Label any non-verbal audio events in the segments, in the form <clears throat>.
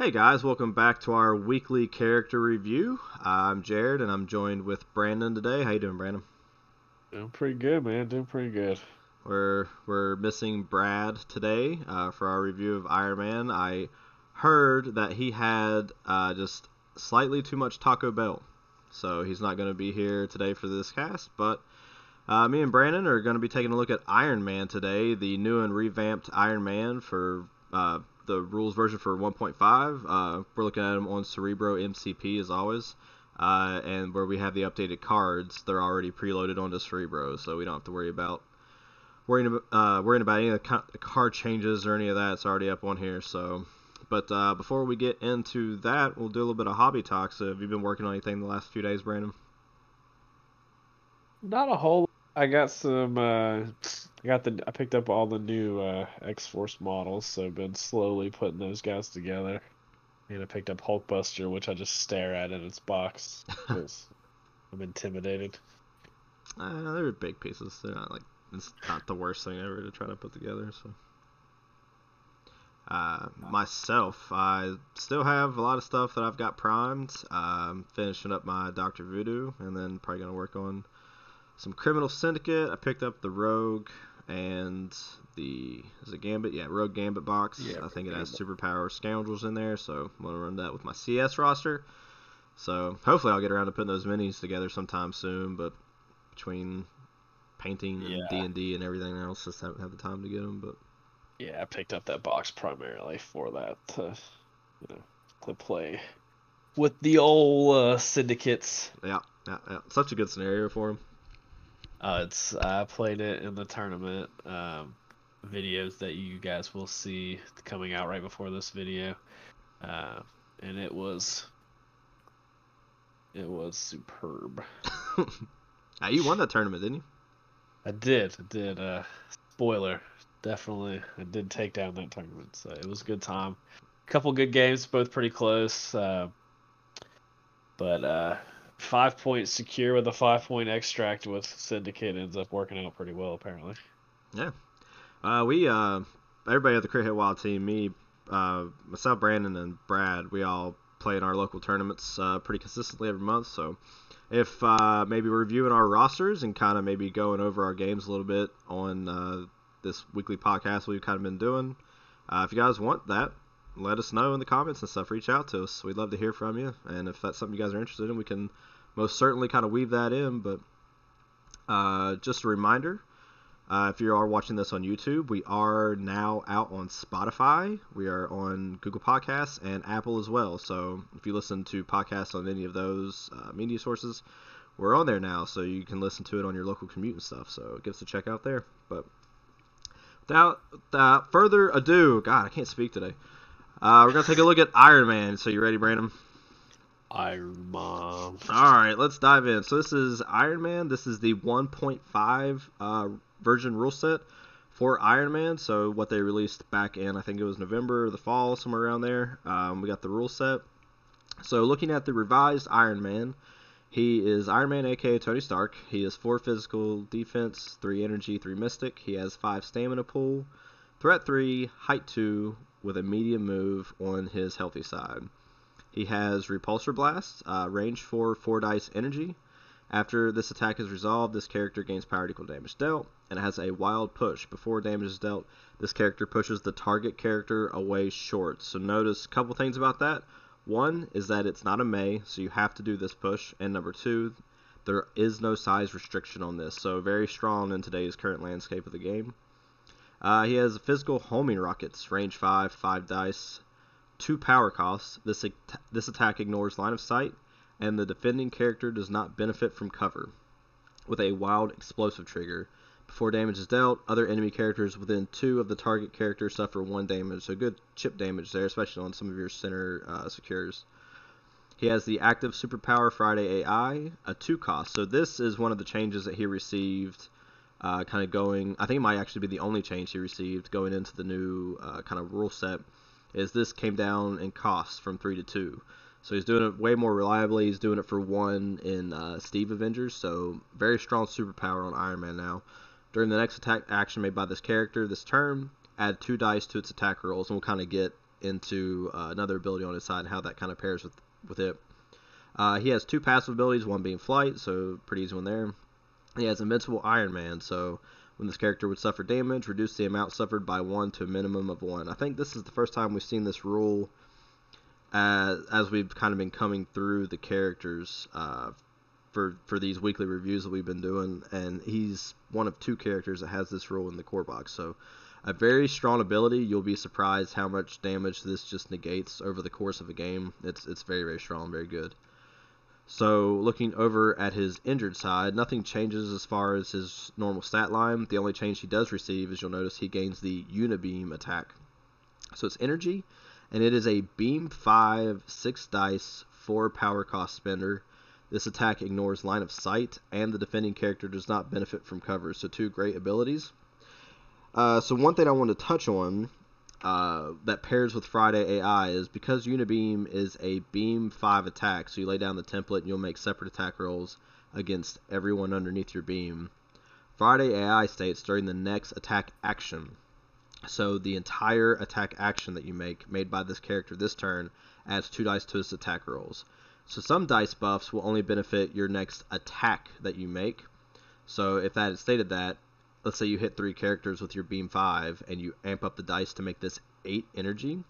Hey guys, welcome back to our weekly character review. I'm Jared, and I'm joined with Brandon today. How you doing, Brandon? Doing pretty good, man. Doing pretty good. We're we're missing Brad today uh, for our review of Iron Man. I heard that he had uh, just slightly too much Taco Bell, so he's not going to be here today for this cast. But uh, me and Brandon are going to be taking a look at Iron Man today, the new and revamped Iron Man for uh, the rules version for 1.5. Uh, we're looking at them on Cerebro MCP as always. Uh, and where we have the updated cards, they're already preloaded onto Cerebro, so we don't have to worry about worrying about uh, worrying about any of the card changes or any of that. It's already up on here. So, but uh, before we get into that, we'll do a little bit of hobby talk. So, have you been working on anything the last few days, Brandon? Not a whole. I got some uh, I got the I picked up all the new uh, X Force models, so I've been slowly putting those guys together. And I picked up Hulkbuster, which I just stare at in its box <laughs> because I'm intimidated. Uh, they're big pieces. They're not like it's not the worst thing ever to try to put together. So. Uh, myself, I still have a lot of stuff that I've got primed. I'm finishing up my Doctor Voodoo, and then probably gonna work on some Criminal Syndicate. I picked up the Rogue and the is it Gambit? Yeah, Rogue Gambit box. Yeah, I think it has superpower scoundrels in there, so I'm gonna run that with my CS roster. So hopefully I'll get around to putting those minis together sometime soon. But between painting and D and D and everything else, just haven't had the time to get them. But yeah, I picked up that box primarily for that, to, you know, to play with the old uh, syndicates. Yeah, yeah, yeah, such a good scenario for them. Uh, it's I played it in the tournament. Um, videos that you guys will see coming out right before this video, uh, and it was it was superb. <laughs> you won that tournament, didn't you? I did. I did. Uh, spoiler, definitely. I did take down that tournament, so it was a good time. A couple good games, both pretty close. Uh, but uh, five point secure with a five point extract with Syndicate ends up working out pretty well apparently. Yeah, uh, we uh, everybody at the Crit Hit Wild team, me, uh, myself, Brandon, and Brad, we all play in our local tournaments uh, pretty consistently every month. So if uh, maybe reviewing our rosters and kind of maybe going over our games a little bit on uh, this weekly podcast we've kind of been doing, if you guys want that, let us know in the comments and stuff. Reach out to us. We'd love to hear from you. And if that's something you guys are interested in, we can most certainly kind of weave that in. But uh, just a reminder uh, if you are watching this on YouTube, we are now out on Spotify. We are on Google Podcasts and Apple as well. So if you listen to podcasts on any of those uh, media sources, we're on there now. So you can listen to it on your local commute and stuff. So give us a check out there. But without, without further ado, God, I can't speak today. Uh, we're gonna take a look at Iron Man. So you ready, Brandon? Iron Man. All right, let's dive in. So this is Iron Man. This is the 1.5 uh, version rule set for Iron Man. So what they released back in, I think it was November or the fall, somewhere around there. Um, we got the rule set. So looking at the revised Iron Man, he is Iron Man, aka Tony Stark. He has four physical defense, three energy, three mystic. He has five stamina pool, threat three, height two, with a medium move on his healthy side. He has Repulsor Blast, uh, range 4, 4 dice energy. After this attack is resolved, this character gains power equal damage dealt, and it has a wild push. Before damage is dealt, this character pushes the target character away short. So notice a couple things about that. One is that it's not a May, so you have to do this push. And number two, there is no size restriction on this, so very strong in today's current landscape of the game. Uh, he has physical homing rockets, range 5, 5 dice, 2 power costs. This, this attack ignores line of sight, and the defending character does not benefit from cover. With a wild explosive trigger. Before damage is dealt, other enemy characters within 2 of the target character suffer 1 damage, so good chip damage there, especially on some of your center uh, secures. He has the active superpower Friday AI, a 2 cost. So this is one of the changes that he received uh, kind of going. I think it might actually be the only change he received going into the new uh, kind of rule set. Is this came down in cost from three to two, so he's doing it way more reliably. He's doing it for one in uh, Steve Avengers, so very strong superpower on Iron Man now. During the next attack action made by this character this turn, add two dice to its attack rolls, and we'll kind of get into uh, another ability on his side and how that kind of pairs with with it. Uh, he has two passive abilities, one being flight, so pretty easy one there. He has Invincible Iron Man, so when this character would suffer damage, reduce the amount suffered by one to a minimum of one. I think this is the first time we've seen this rule as, as we've kind of been coming through the characters uh, for for these weekly reviews that we've been doing, and he's one of two characters that has this rule in the core box. So a very strong ability. You'll be surprised how much damage this just negates over the course of a game. It's it's very very strong, very good. So looking over at his injured side, nothing changes as far as his normal stat line. The only change he does receive is you'll notice he gains the Unibeam attack. So it's energy, and it is a beam 5, 6 dice, 4 power cost spender. This attack ignores line of sight, and the defending character does not benefit from cover. So two great abilities. Uh, so one thing I want to touch on uh, that pairs with Friday AI is because Unibeam is a beam 5 attack, so you lay down the template and you'll make separate attack rolls against everyone underneath your beam. Friday AI states during the next attack action. So the entire attack action that you make, made by this character this turn, adds 2 dice to his attack rolls. So some dice buffs will only benefit your next attack that you make. So if that stated that, let's say you hit three characters with your beam five and you amp up the dice to make this eight energy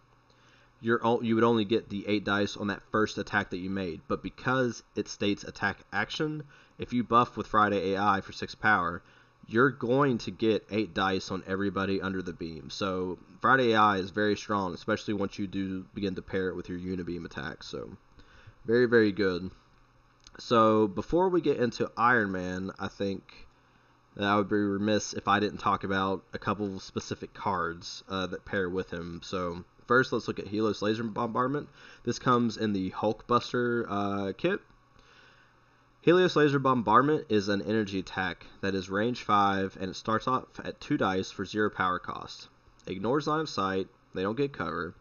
you're you would only get the eight dice on that first attack that you made. But because it states attack action if you buff with friday ai for six power you're going to get eight dice on everybody under the beam. So friday ai is very strong especially once you do begin to pair it with your unibeam attack. So very very good. So before we get into iron man i think I would be remiss if I didn't talk about a couple specific cards uh, that pair with him. So first, let's look at Helios Laser Bombardment. This comes in the Hulkbuster uh, kit. Helios Laser Bombardment is an energy attack that is range 5 and it starts off at 2 dice for 0 power cost. Ignores line of sight, they don't get cover.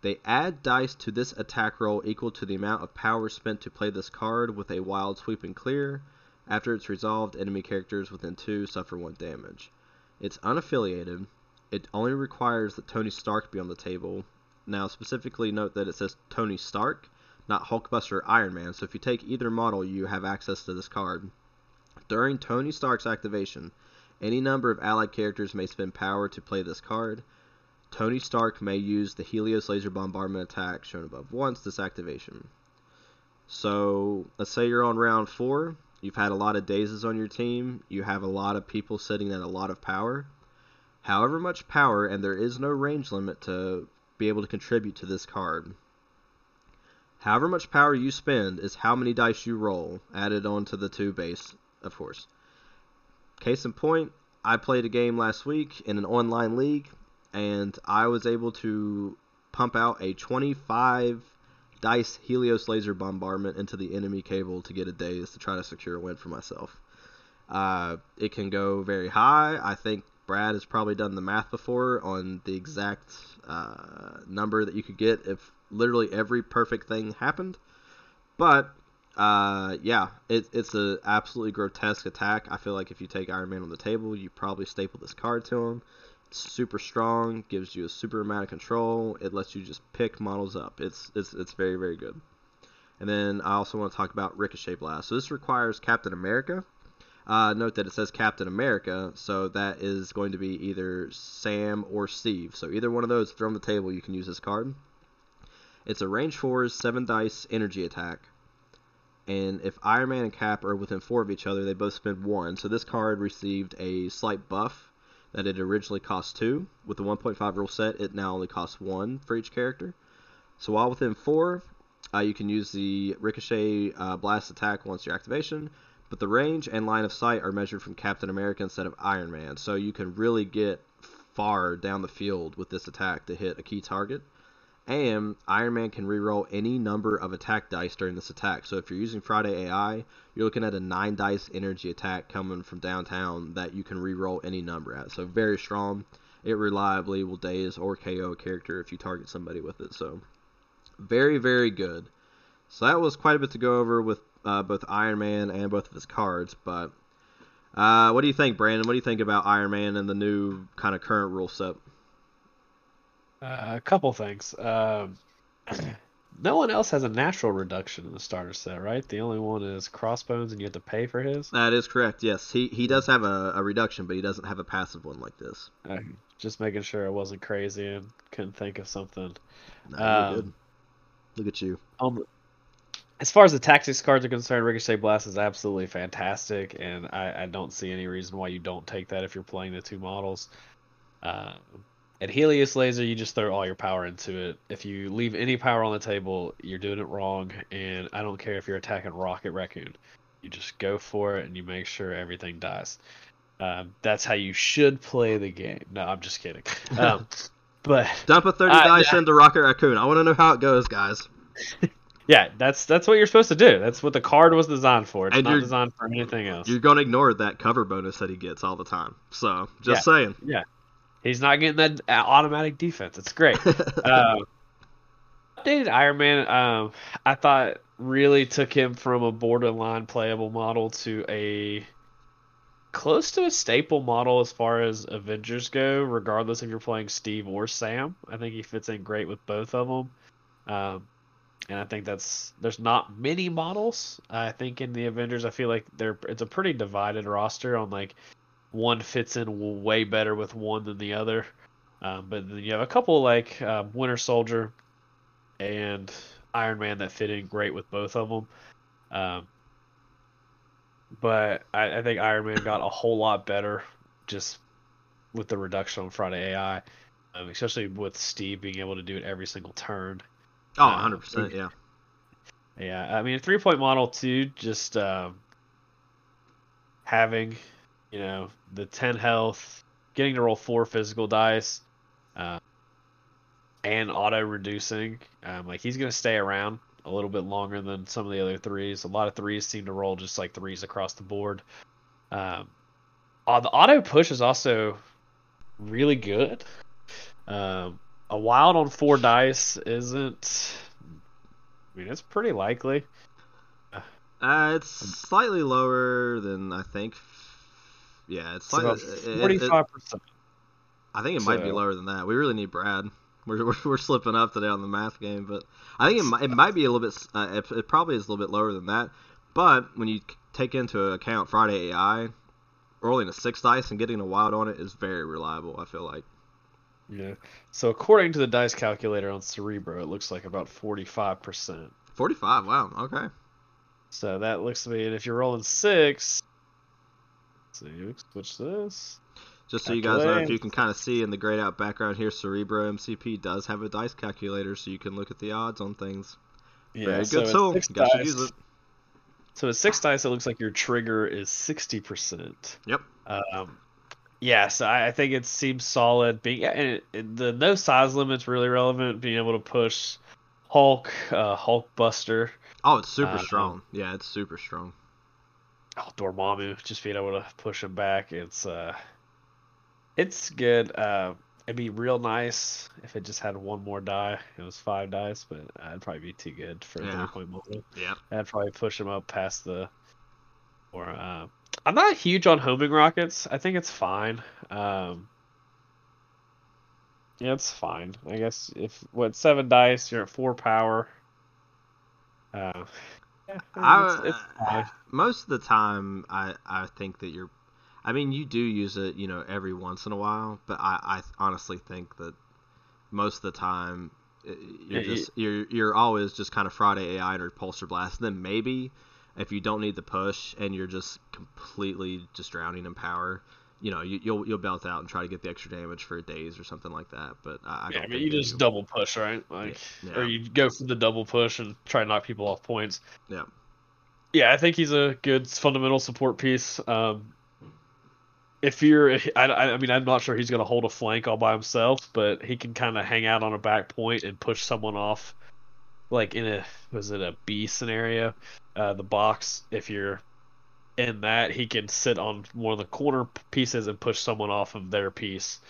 They add dice to this attack roll equal to the amount of power spent to play this card with a wild sweep and clear. After it's resolved, enemy characters within 2 suffer 1 damage. It's unaffiliated. It only requires that Tony Stark be on the table. Now, specifically note that it says Tony Stark, not Hulkbuster or Iron Man, so if you take either model, you have access to this card. During Tony Stark's activation, any number of allied characters may spend power to play this card. Tony Stark may use the Helios Laser Bombardment attack shown above once this activation. So, let's say you're on round 4, You've had a lot of dazes on your team. You have a lot of people sitting at a lot of power. However much power, and there is no range limit to be able to contribute to this card. However much power you spend is how many dice you roll, added onto the two base, of course. Case in point, I played a game last week in an online league, and I was able to pump out a 25 dice Helios laser bombardment into the enemy cable to get a daze to try to secure a win for myself. Uh, it can go very high. I think Brad has probably done the math before on the exact uh, number that you could get if literally every perfect thing happened. But uh, yeah, it, it's an absolutely grotesque attack. I feel like if you take Iron Man on the table, you probably staple this card to him super strong, gives you a super amount of control. It lets you just pick models up. It's it's it's very very good. And then I also want to talk about Ricochet Blast. So this requires Captain America. Uh, note that it says Captain America, so that is going to be either Sam or Steve. So either one of those, throw on the table, you can use this card. It's a range 4, 7 dice energy attack. And if Iron Man and Cap are within 4 of each other, they both spend 1. So this card received a slight buff that it originally cost two. With the 1.5 rule set, it now only costs one for each character. So while within four, uh, you can use the Ricochet uh, Blast attack once your activation, but the range and line of sight are measured from Captain America instead of Iron Man, so you can really get far down the field with this attack to hit a key target. And Iron Man can reroll any number of attack dice during this attack. So if you're using Friday AI, you're looking at a 9 dice energy attack coming from downtown that you can reroll any number at. So very strong. It reliably will daze or KO a character if you target somebody with it. So very, very good. So that was quite a bit to go over with uh, both Iron Man and both of his cards. But uh, what do you think, Brandon? What do you think about Iron Man and the new kind of current rule set? Uh, a couple things. Um, <clears throat> no one else has a natural reduction in the starter set, right? The only one is Crossbones, and you have to pay for his. That is correct. Yes, he he does have a, a reduction, but he doesn't have a passive one like this. Uh, just making sure I wasn't crazy and couldn't think of something. No, Um, good. Look at you. Um, as far as the tactics cards are concerned, Ricochet Blast is absolutely fantastic, and I, I don't see any reason why you don't take that if you're playing the two models. Uh, at Helios Laser, you just throw all your power into it. If you leave any power on the table, you're doing it wrong, and I don't care if you're attacking Rocket Raccoon. You just go for it, and you make sure everything dies. Um, that's how you should play the game. No, I'm just kidding. <laughs> Um, but Dump a 30 Uh, dice yeah. into Rocket Raccoon. I want to know how it goes, guys. <laughs> Yeah, that's that's what you're supposed to do. That's what the card was designed for. It's And not designed for anything else. You're going to ignore that cover bonus that he gets all the time. So, just saying. He's not getting that uh, automatic defense. It's great. um, <laughs> updated Iron Man, um, I thought really took him from a borderline playable model to a close to a staple model as far as Avengers go, regardless if you're playing Steve or Sam. I think he fits in great with both of them. Um, and I think that's there's not many models. I think in the Avengers, I feel like they're it's a pretty divided roster on like one fits in way better with one than the other. Um, but then you have a couple like um, Winter Soldier and Iron Man that fit in great with both of them. Um, but I, I think Iron Man got a whole lot better just with the reduction on Friday AI, um, especially with Steve being able to do it every single turn. Oh, Uh, 100%. Yeah. Yeah, I mean, a three point model too, just um, having, you know, the 10 health, getting to roll four physical dice, uh, and auto reducing. Um, like, he's going to stay around a little bit longer than some of the other threes. A lot of threes seem to roll just like threes across the board. Um, uh, the auto push is also really good. Um, a wild on four dice isn't. I mean, it's pretty likely. Uh, it's slightly lower than I think. Yeah, it's It's slightly. about it- it- forty-five percent. I think it might be lower than that. We really need Brad. <laughs> We're, we're, we're slipping up today on the math game, but I think it might, it might be a little bit. Uh, it, it probably is a little bit lower than that. But when you take into account Friday AI, rolling a six dice and getting a wild on it is very reliable. I feel like. Yeah. So according to the dice calculator on Cerebro, it looks like about forty-five percent. Forty-five. Wow. Okay. So that looks to be, and if you're rolling six, let's see, switch this. Just so you guys know, if you can kind of see in the grayed out background here, Cerebro MCP does have a dice calculator, so you can look at the odds on things. Yeah, Very so good tool. six You guys should dice- use it. So at six dice, it looks like your trigger is sixty percent. Yep. Um, yeah, so I, I think it seems solid. Being and it, it- the no size limit's really relevant. Being able to push Hulk, uh, Hulk Buster, Oh, it's super Uh, strong. Yeah, it's super strong. Oh, Dormammu, just being able to push him back. It's uh, it's good. Uh, it'd be real nice if it just had one more die. It was five dice, but uh, it'd probably be too good for a Yeah. three point model. Yeah. I'd probably push him up past the. Or uh, I'm not huge on homing rockets. I think it's fine. Um, yeah, it's fine. I guess if what seven dice, you're at four power. Uh, I- it's, it's most of the time I, I think that you're I mean you do use it you know every once in a while but I, I honestly think that most of the time uh, you're just you're you're always just kind of Friday AI or Pulsar Blast and then maybe if you don't need the push and you're just completely just drowning in power you know you, you'll you'll belt out and try to get the extra damage for days or something like that but I, I Yeah, I mean, you just double push, right? Like, Yeah. or you go for the double push and try to knock people off points. Yeah. Yeah, I think he's a good fundamental support piece. Um, if you're, I, I mean, I'm not sure he's going to hold a flank all by himself, but he can kind of hang out on a back point and push someone off, like in a was it a B scenario, uh, the box. If you're in that, he can sit on one of the corner pieces and push someone off of their piece.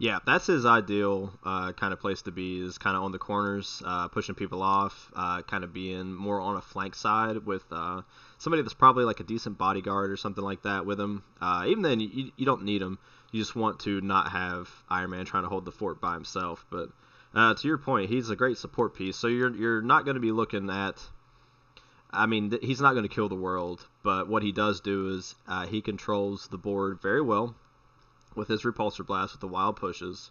Yeah, that's his ideal uh, kind of place to be. Is kind of on the corners, uh, pushing people off, uh, kind of being more on a flank side with uh, somebody that's probably like a decent bodyguard or something like that with him. Uh, even then, you, you don't need him. You just want to not have Iron Man trying to hold the fort by himself. But Uh, to your point, he's a great support piece. So you're you're not going to be looking at. I mean, th- he's not going to kill the world, but what he does do is uh, he controls the board very well with his repulsor blast with the wild pushes.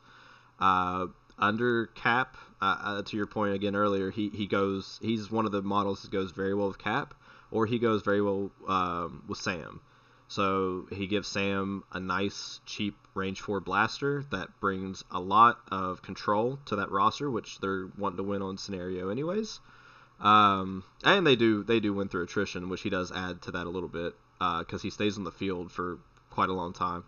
Uh, under cap, uh, uh, to your point again earlier, he, he goes. He's one of the models that goes very well with cap, or he goes very well um, with Sam. So he gives Sam a nice, cheap range four blaster that brings a lot of control to that roster, which they're wanting to win on scenario anyways. Um, and they do they do win through attrition, which he does add to that a little bit because uh, he stays on the field for quite a long time.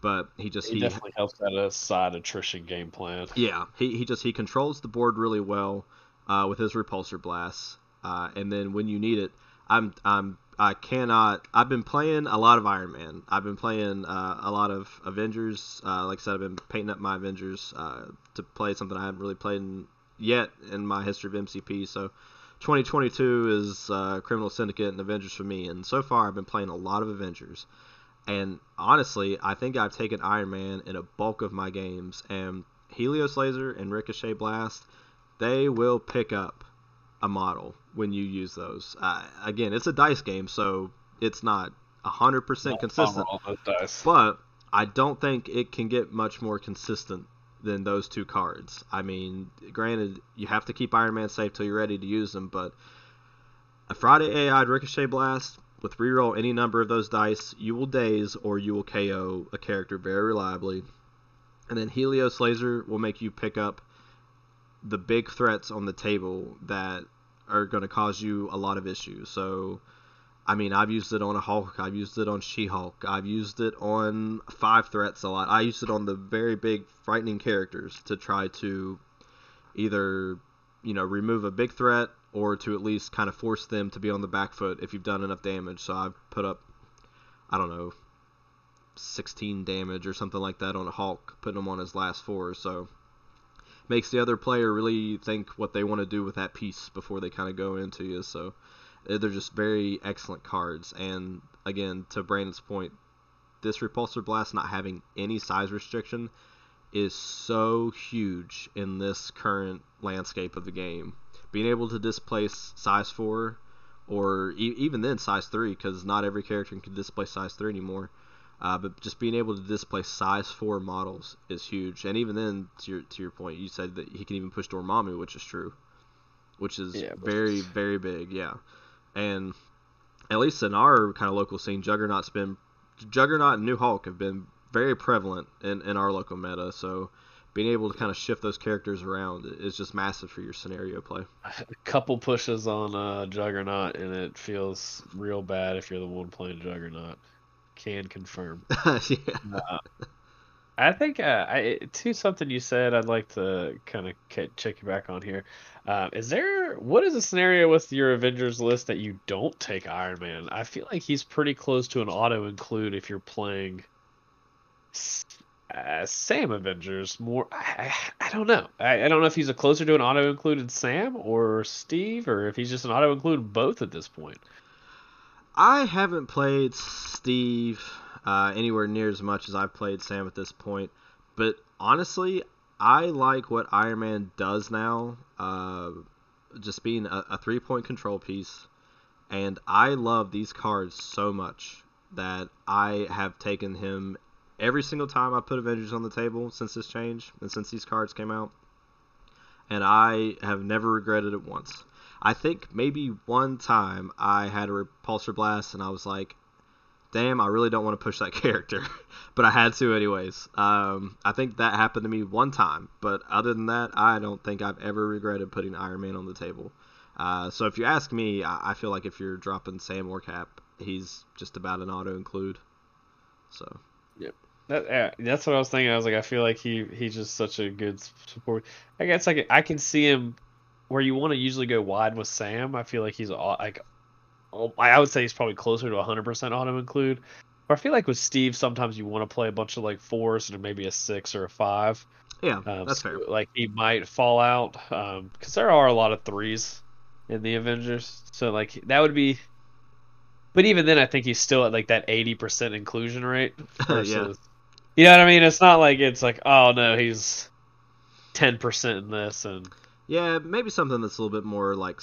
But he just he, he definitely helps that a side attrition game plan. <laughs> yeah, he, he just he controls the board really well uh, with his repulsor blasts, uh, and then when you need it, I'm I'm I cannot. I've been playing a lot of Iron Man. I've been playing uh, a lot of Avengers. Uh, like I said, I've been painting up my Avengers uh, to play something I haven't really played in, yet in my history of MCP. So 2022 is uh, Criminal Syndicate and Avengers for me, and so far I've been playing a lot of Avengers. And honestly, I think I've taken Iron Man in a bulk of my games, and Helios Laser and Ricochet Blast, they will pick up a model when you use those. Uh, again, it's a dice game, so it's not 100% consistent. But I don't think it can get much more consistent than those two cards. I mean, granted, you have to keep Iron Man safe till you're ready to use them, but a Friday AI Ricochet Blast with reroll any number of those dice, you will daze or you will KO a character very reliably. And then Helios Laser will make you pick up the big threats on the table that are going to cause you a lot of issues. So, I mean, I've used it on a Hulk, I've used it on She Hulk, I've used it on five threats a lot. I used it on the very big, frightening characters to try to either, you know, remove a big threat or to at least kind of force them to be on the back foot if you've done enough damage. So I've put up, I don't know, 16 damage or something like that on a Hulk, putting him on his last four. So makes the other player really think what they want to do with that piece before they kind of go into you. So they're just very excellent cards. And again, to Brandon's point, this repulsor blast not having any size restriction is so huge in this current landscape of the game. Being able to displace size four, or e- even then size three, because not every character can displace size three anymore. Uh, but just being able to display size four models is huge. And even then, to your to your point, you said that he can even push Dormammu, which is true, which is Yeah, very very big. Yeah, and at least in our kind of local scene, Juggernaut's been Juggernaut and New Hulk have been very prevalent in, in our local meta. So being able to kind of shift those characters around is just massive for your scenario play. <laughs> A couple pushes on uh, Juggernaut, and it feels real bad if you're the one playing Juggernaut. Can confirm. <laughs> yeah. I think uh, I, to something you said, I'd like to kind of check you back on here. Uh, is there what is a scenario with your Avengers list that you don't take Iron Man? I feel like he's pretty close to an auto include if you're playing uh, Sam Avengers. More, I, I, I don't know. I, I don't know if he's a closer to an auto included Sam or Steve, or if he's just an auto include both at this point. I haven't played Steve uh, anywhere near as much as I've played Sam at this point, but honestly, I like what Iron Man does now. Uh, just being a, a three point control piece, and I love these cards so much that I have taken him every single time I put Avengers on the table since this change and since these cards came out, and I have never regretted it once. I think maybe one time I had a repulsor blast and I was like, damn, I really don't want to push that <laughs> character, but I had to anyways. Um, I think that happened to me one time, but other than that, I don't think I've ever regretted putting Iron Man on the table. Uh, so if you ask me, I, I feel like if you're dropping Sam or Cap, he's just about an auto include. So Yep. That, yeah, that's what I was thinking. I was like, I feel like he he's just such a good support. I guess like I can see him where you want to usually go wide with Sam. I feel like he's like, I would say he's probably closer to 100% auto include. But I feel like with Steve, sometimes you want to play a bunch of like fours and maybe a six or a five. yeah, Um, that's so, fair. Like he might fall out because there are a lot of threes in the Avengers. So like that would be. But even then, I think he's still at like that 80% inclusion rate. <laughs> Yeah. You know what I mean? It's not like it's like oh no he's ten percent in this, and yeah, maybe something that's a little bit more like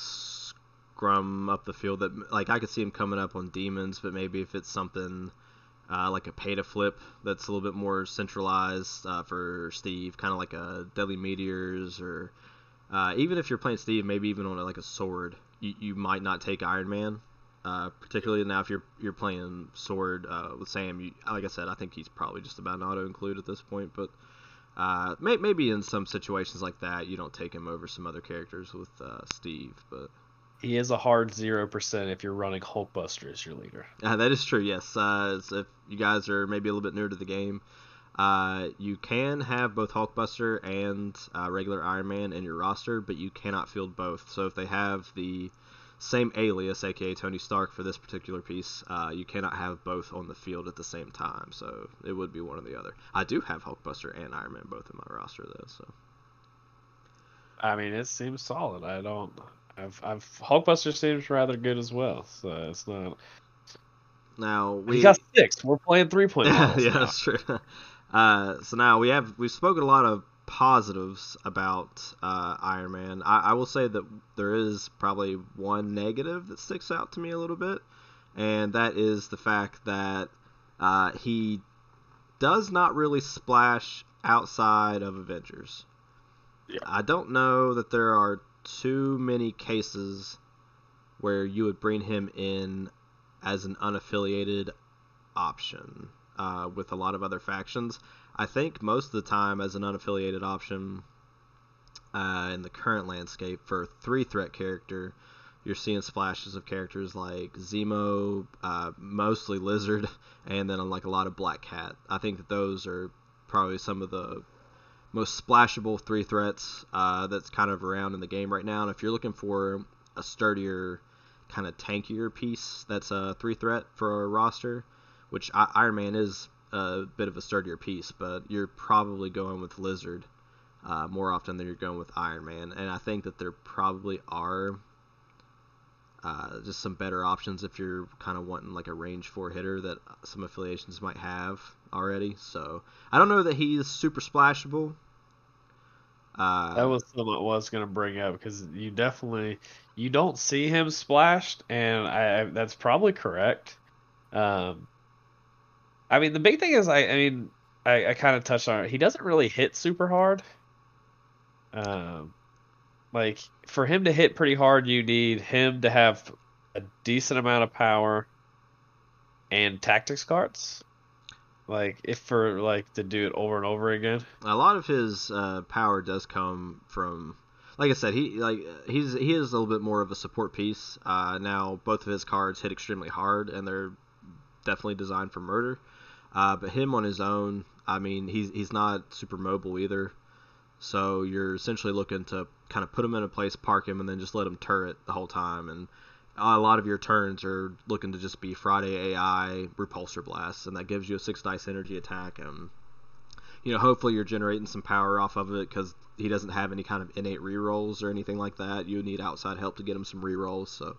scrum up the field. That like I could see him coming up on demons, but maybe if it's something uh, like a pay to flip that's a little bit more centralized uh, for Steve, kind of like a Deadly Meteors, or uh, even if you're playing Steve, maybe even on a, like a sword, you, you might not take Iron Man. Uh, particularly now, if you're you're playing sword uh, with Sam, you, like I said, I think he's probably just about an auto include at this point. But uh, may, maybe in some situations like that, you don't take him over some other characters with Steve. But he is a hard zero percent if you're running Hulkbuster as your leader. Uh, that is true. Yes. Uh, if you guys are maybe a little bit newer to the game, uh, you can have both Hulkbuster and uh, regular Iron Man in your roster, but you cannot field both. So if they have the same alias, aka Tony Stark, for this particular piece, uh, you cannot have both on the field at the same time. So it would be one or the other. I do have Hulkbuster and Iron Man both in my roster though. So. I mean, it seems solid. I don't. I've, I've Hulkbuster seems rather good as well, so it's not. Now we he got six. We're playing three point. <laughs> yeah, now. that's true. <laughs> Uh, so now we have we've spoken a lot of positives about uh, Iron Man. I, I, will say that there is probably one negative that sticks out to me a little bit, and that is the fact that uh, he does not really splash outside of Avengers. Yeah. I don't know that there are too many cases where you would bring him in as an unaffiliated option uh, with a lot of other factions. I think most of the time, as an unaffiliated option uh, in the current landscape for three threat character, you're seeing splashes of characters like Zemo, uh, mostly Lizard, <laughs> and then like a lot of Black Cat. I think that those are probably some of the most splashable three threats uh, that's kind of around in the game right now. And if you're looking for a sturdier, kind of tankier piece that's a three threat for a roster, which I- Iron Man is a bit of a sturdier piece, but you're probably going with Lizard uh, more often than you're going with Iron Man. And I think that there probably are uh, just some better options if you're kind of wanting like a range four hitter that some affiliations might have already. So I don't know that he's super splashable. Uh, that was something I was going to bring up because you definitely you don't see him splashed, and I, that's probably correct. Um, I mean, the big thing is, I, I mean, I, I kind of touched on it. He doesn't really hit super hard. Um, like for him to hit pretty hard, you need him to have a decent amount of power and tactics cards. Like if for like to do it over and over again. A lot of his uh, power does come from, like I said, he like he's he is a little bit more of a support piece. Uh, now both of his cards hit extremely hard, and they're definitely designed for murder. Uh, but him on his own, I mean, he's he's not super mobile either. So you're essentially looking to kind of put him in a place, park him, and then just let him turret the whole time. And a lot of your turns are looking to just be Friday AI repulsor blasts, and that gives you a six dice energy attack. And you know, hopefully you're generating some power off of it because he doesn't have any kind of innate rerolls or anything like that. You need outside help to get him some rerolls. So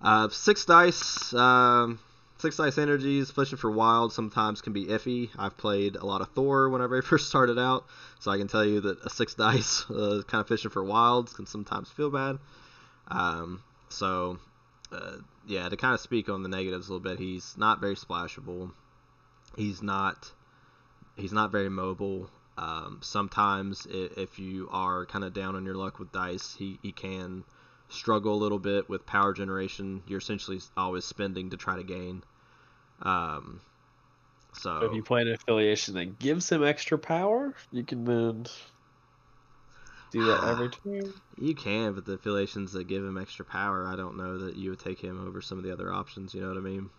uh, six dice. Um, Six Dice Energies, fishing for wild sometimes can be iffy. I've played a lot of Thor whenever I <laughs> first started out, so I can tell you that a six dice <laughs> uh, kind of fishing for wilds can sometimes feel bad. Um, so, uh, yeah, to kind of speak on the negatives a little bit, he's not very splashable. He's not he's not very mobile. Um, sometimes if you are kind of down on your luck with dice, he, he can struggle a little bit with power generation. You're essentially always spending to try to gain. Um, so if you play an affiliation that gives him extra power, you can then do that every <sighs> turn. You can, but the affiliations that give him extra power, I don't know that you would take him over some of the other options. You know what I mean?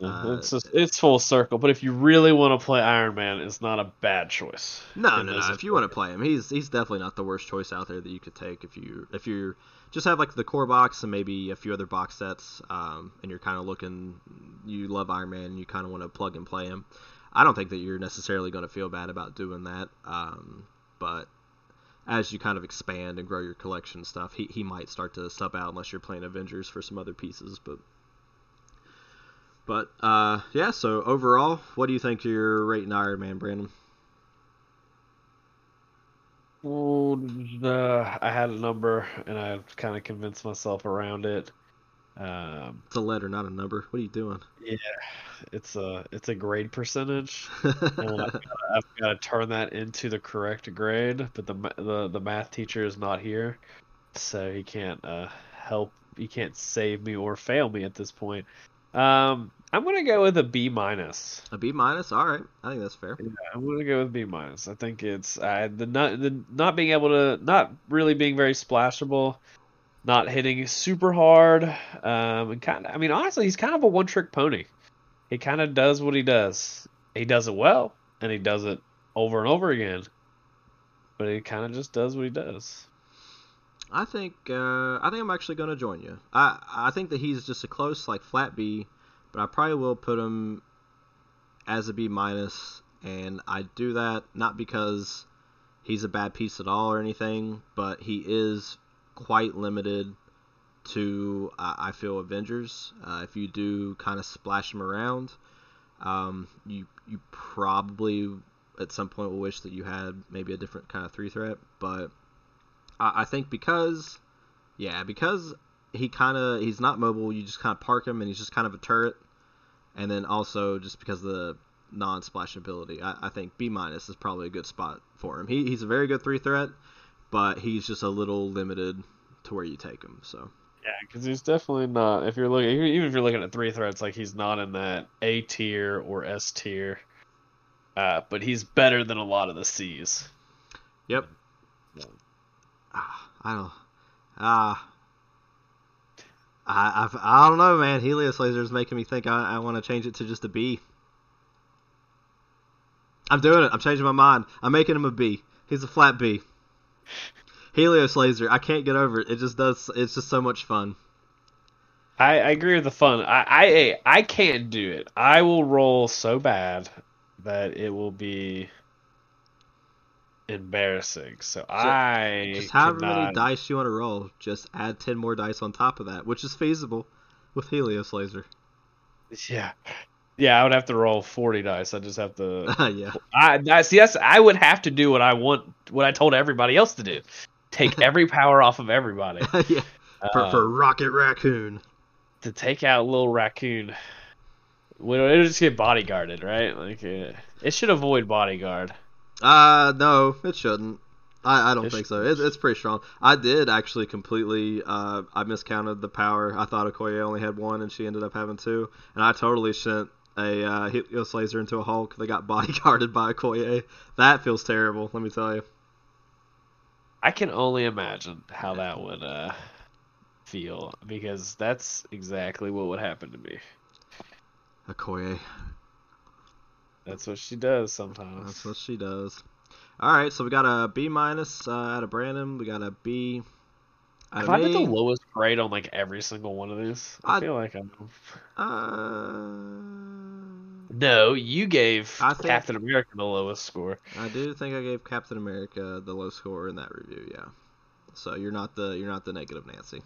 Uh, it's just, it's full circle. But if you really want to play Iron Man, it's not a bad choice. No, no, no. If you want to play him, he's he's definitely not the worst choice out there that you could take if you if you're just have like the core box and maybe a few other box sets, um, and you're kind of looking, you love Iron Man, and you kind of want to plug and play him. I don't think that you're necessarily going to feel bad about doing that, um, but as you kind of expand and grow your collection stuff, he, he might start to sub out unless you're playing Avengers for some other pieces, but. But uh, yeah, so overall, what do you think you're rating Iron Man, Brandon? Well, uh, I had a number, and I kind of convinced myself around it. Um, It's a letter, not a number. What are you doing? Yeah, it's a it's a grade percentage, <laughs> I've got, I've got to turn that into the correct grade. But the the the math teacher is not here, so he can't uh, help. He can't save me or fail me at this point. Um, I'm gonna go with a B minus. a B minus. All right, I think that's fair. I'm gonna go with B minus. I think it's uh, the not the not being able to not really being very splashable, not hitting super hard, um, and kind of. I mean, honestly, he's kind of a one trick pony. He kind of does what he does. He does it well, and he does it over and over again. But he kind of just does what he does. I think uh, I think I'm actually going to join you. I I think that he's just a close like flat B, but I probably will put him as a B minus, and I do that not because he's a bad piece at all or anything, but he is quite limited to uh, I feel Avengers. Uh, if you do kind of splash him around, um, you you probably at some point will wish that you had maybe a different kind of three threat, but I I think because, yeah, because he kind of he's not mobile. You just kind of park him, and he's just kind of a turret. And then also just because of the non-splashability, I, I think B minus is probably a good spot for him. He, he's a very good three threat, but he's just a little limited to where you take him. So Yeah, because he's definitely not. If you're looking, even if you're looking at three threats, like he's not in that A tier or S tier. Uh, but he's better than a lot of the C's. yep. I don't. Ah. I, I, I don't know, man. Helios laser is making me think I, I want to change it to just a B. I'm doing it. I'm changing my mind. I'm making him a B. He's a flat B. Helios laser. I can't get over it. It just does. It's just so much fun. I, I agree with the fun. I, I I can't do it. I will roll so bad that it will be embarrassing. So, I Just however many dice you want to roll, just add ten more dice on top of that, which is feasible with Helios laser. <laughs> Yeah, yeah. I would have to roll forty dice. I just have to. <laughs> yeah. I that's yes. I would have to do what I want. What I told everybody else to do. Take <laughs> every power off of everybody. yeah. For, Uh, for Rocket Raccoon. to take out little raccoon. Well, it'll just get bodyguarded, right? Like uh, it should avoid bodyguard. Uh, no, it shouldn't. I, I don't It think so. It, it's pretty strong. I did actually completely. Uh, I miscounted the power. I thought Okoye only had one, and she ended up having two. And I totally sent a uh, Helios laser into a Hulk that got <laughs> bodyguarded by Okoye. That feels terrible. Let me tell you. I can only imagine how that would uh, feel because that's exactly what would happen to me. Okoye. That's what she does sometimes. That's what she does. All right, so we got a B minus uh, out of Brandon. We got a B. Out Have of I been the lowest grade on like every single one of these? I, I- feel like I'm. Uh, No, you gave I think- Captain America the lowest score. I do think I gave Captain America the low score in that review. Yeah. So you're not the you're not the negative Nancy.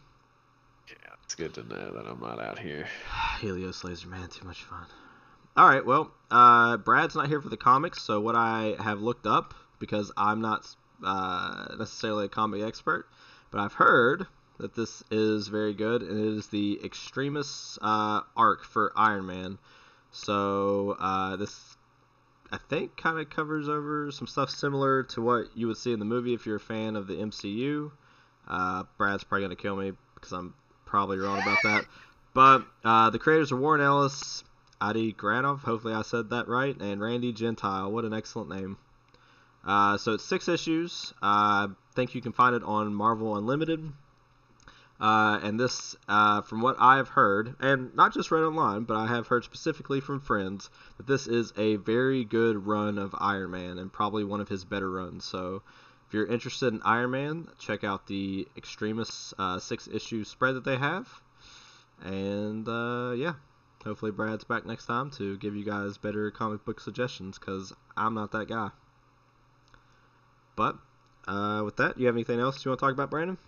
Yeah, it's good to know that I'm not out here. <sighs> Helios laser man, too much fun. All right, well, uh, Brad's not here for the comics, so what I have looked up because I'm not uh, necessarily a comic expert, but I've heard that this is very good, and it is the Extremis uh, arc for Iron Man. So uh, this, I think, kind of covers over some stuff similar to what you would see in the movie if you're a fan of the MCU. Uh, Brad's probably gonna kill me because I'm probably wrong about that. But uh, the creators are Warren Ellis, Adi Granov, hopefully I said that right, and Randy Gentile. What an excellent name. Uh, so it's six issues. I think you can find it on Marvel Unlimited. Uh, and this, uh, from what I have heard, and not just read online, but I have heard specifically from friends, that this is a very good run of Iron Man and probably one of his better runs. So if you're interested in Iron Man, check out the Extremis uh, six issue spread that they have. And uh, yeah, hopefully Brad's back next time to give you guys better comic book suggestions because I'm not that guy. But uh, with that, you have anything else you want to talk about, Brandon?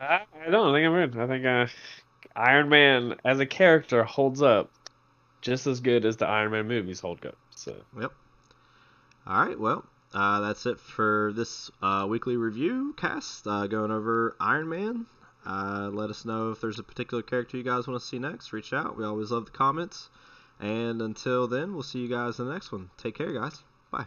I, I don't think I'm in. I think uh, Iron Man as a character holds up just as good as the Iron Man movies hold up. So Yep. All right. Well, uh, that's it for this uh, weekly review cast uh, going over Iron Man. Uh, let us know if there's a particular character you guys want to see next. Reach out. We always love the comments. And until then, we'll see you guys in the next one. Take care, guys. Bye.